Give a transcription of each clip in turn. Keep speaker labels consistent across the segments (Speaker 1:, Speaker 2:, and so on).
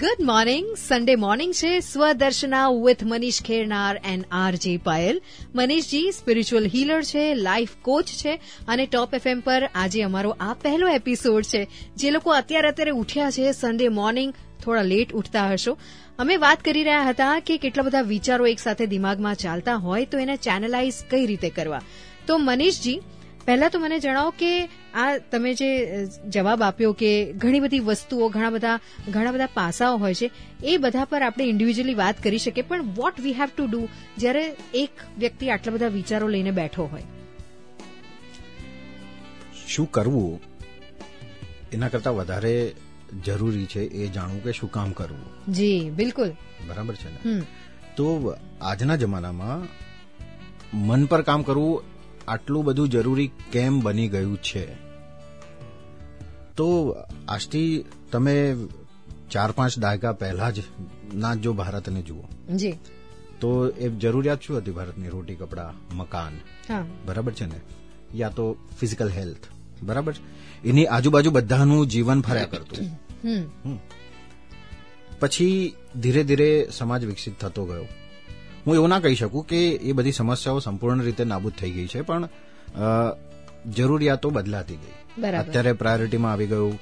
Speaker 1: Good morning Sunday morning છે. Swadarshana with Manish Khairnar and R J Payal Manishji spiritual healer છે life coach છે અને top FM પર આજે અમારો આ પહેલો એપિસોડ છે. જે લોકો અત્યારે અત્યારે ઉઠ્યા છે સન્ડે મોર્નિંગ થોડા લેટ ઉઠતા હશો. અમે વાત કરી રહ્યા હતા કે કેટલા બધા વિચારો એકસાથે દિમાગમાં ચાલતા હોય તો એને ચેનલાઇઝ કઈ રીતે કરવા. તો મનીષજી પહેલા તો મને જણાવો કે આ તમે જે જવાબ આપ્યો કે ઘણી બધી વસ્તુઓ ઘણા બધા ઘણા બધા પાસાઓ હોય છે એ બધા પર આપણે ઇન્ડિવિજ્યુઅલી વાત કરી શકીએ. પણ what we have to do જ્યારે એક વ્યક્તિ આટલા બધા વિચારો લઈને બેઠો હોય?
Speaker 2: શું કરવું એના કરતા વધારે જરૂરી છે એ જાણવું કે શું કામ કરવું?
Speaker 1: જી બિલકુલ.
Speaker 2: બરાબર છે ને? તો આજના જમાનામાં મન પર કામ કરવું આટલું બધું જરૂરી કેમ બની ગયું છે? તો આજથી તમે ચાર પાંચ દાયકા પહેલા જ ના જો ભારતને જુઓ.
Speaker 1: જી.
Speaker 2: તો એ જરૂરિયાત શું હતી ભારતની? રોટી કપડા મકાન. બરાબર છે ને? યા તો ફિઝિકલ હેલ્થ. બરાબર એની આજુબાજુ બધાનું જીવન ફર્યા કરતું. પછી ધીરે ધીરે સમાજ વિકસિત થતો ગયો. હું એવું ના કહી શકું કે એ બધી સમસ્યાઓ સંપૂર્ણ રીતે નાબૂદ થઈ ગઈ છે પણ જરૂરિયાતો બદલાતી ગઈ. અત્યારે પ્રાયોરિટીમાં આવી ગયું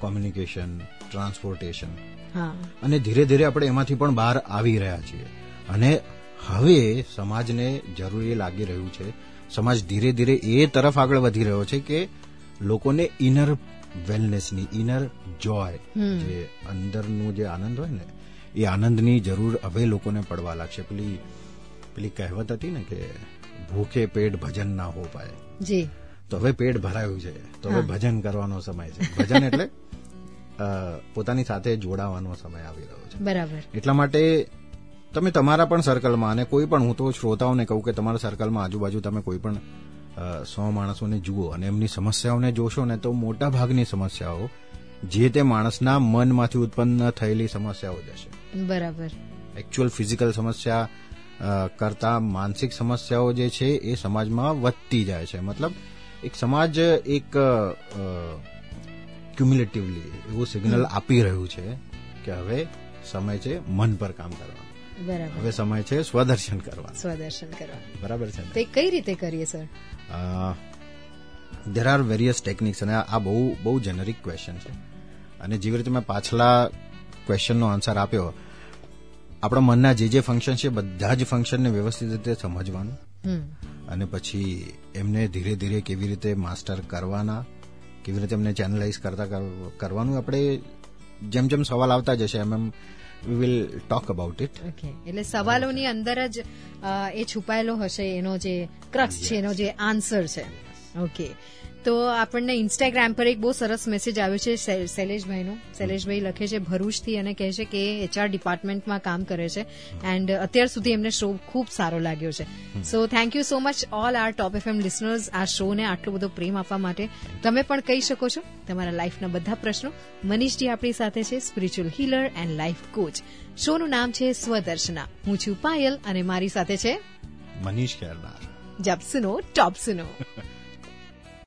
Speaker 2: કોમ્યુનિકેશન ટ્રાન્સપોર્ટેશન. અને ધીરે ધીરે આપણે એમાંથી પણ બહાર આવી રહ્યા છીએ. અને હવે સમાજને જરૂરી લાગી રહ્યું છે સમાજ ધીરે ધીરે એ તરફ આગળ વધી રહ્યો છે કે લોકોને ઇનર વેલનેસની ઇનર જોય જે અંદરનું જે આનંદ હોય ને એ આનંદની જરૂર હવે લોકોને પડવા લાગશે. પેલી પેલી કહેવત હતી ને કે ભૂખે પેટ ભજન ના હો પાય.
Speaker 1: જી.
Speaker 2: તો હવે પેટ ભરાયું છે. તો હવે ભજન કરવાનો સમય છે. ભજન એટલે પોતાની સાથે જોડાવાનો સમય આવી રહ્યો છે.
Speaker 1: બરાબર.
Speaker 2: એટલા માટે તમે તમારા પણ સર્કલમાં અને કોઈ પણ હું તો શ્રોતાઓને કહું કે તમારા સર્કલમાં આજુબાજુ તમે કોઈ પણ સો માણસોને જુઓ અને એમની સમસ્યાઓને જોશો ને તો મોટા ભાગની સમસ્યાઓ જે તે માણસના મનમાંથી ઉત્પન્ન થયેલી સમસ્યાઓ જ હશે
Speaker 1: બરાબર.
Speaker 2: એકચ્યુઅલ ફિઝિકલ સમસ્યા કરતા માનસિક સમસ્યાઓ જે છે એ સમાજમાં વધતી જાય છે. મતલબ એક સમાજ એક ક્યુમ્યુલેટિવલી એવું સિગ્નલ આપી રહ્યું છે કે હવે સમય છે મન પર કામ કરવાનું. હવે સમય છે સ્વદર્શન કરવા
Speaker 1: સ્વદર્શન કરવા
Speaker 2: બરાબર છે
Speaker 1: તે કઈ રીતે કરીએ sir?
Speaker 2: There are various techniques અને આ બહુ બહુ જનરિક ક્વેશ્ચન છે. અને જેવી રીતે મેં પાછલા ક્વેશ્ચનનો આન્સર આપ્યો. આપણા મનના જે જે ફંક્શન છે બધા જ ફંક્શનને વ્યવસ્થિત રીતે સમજવાનું. અને પછી એમને ધીરે ધીરે કેવી રીતે માસ્ટર કરવાના કેવી રીતે એમને ચેનલાઇઝ કરતા કરવાનું આપણે જેમ જેમ સવાલ આવતા જશે એમ એમ we will talk about it
Speaker 1: okay એટલે સવાલોની અંદર જ એ છુપાયેલો હશે એનો જે ક્રક્સ છે એનો જે આન્સર છે. ઓકે તો આપણને ઇન્સ્ટાગ્રામ પર એક બહુ સરસ મેસેજ આવ્યો છે શૈલેષભાઈનો. શૈલેષભાઈ લખે છે ભરૂચથી અને કહે છે કે એચઆર ડિપાર્ટમેન્ટમાં કામ કરે છે એન્ડ અત્યાર સુધી એમને શો ખૂબ સારો લાગ્યો છે. So thank you so much all our top FM listeners આ શોને આટલો બધો પ્રેમ આપવા માટે. તમે પણ કહી શકો છો તમારા લાઈફના બધા પ્રશ્નો. મનીષજી આપણી સાથે છે spiritual healer and life coach શોનું નામ છે સ્વદર્શના. હું છું પાયલ અને મારી સાથે છે
Speaker 2: મનીષ ખેરનાર
Speaker 1: જબ સુનો ટોપ સુનો.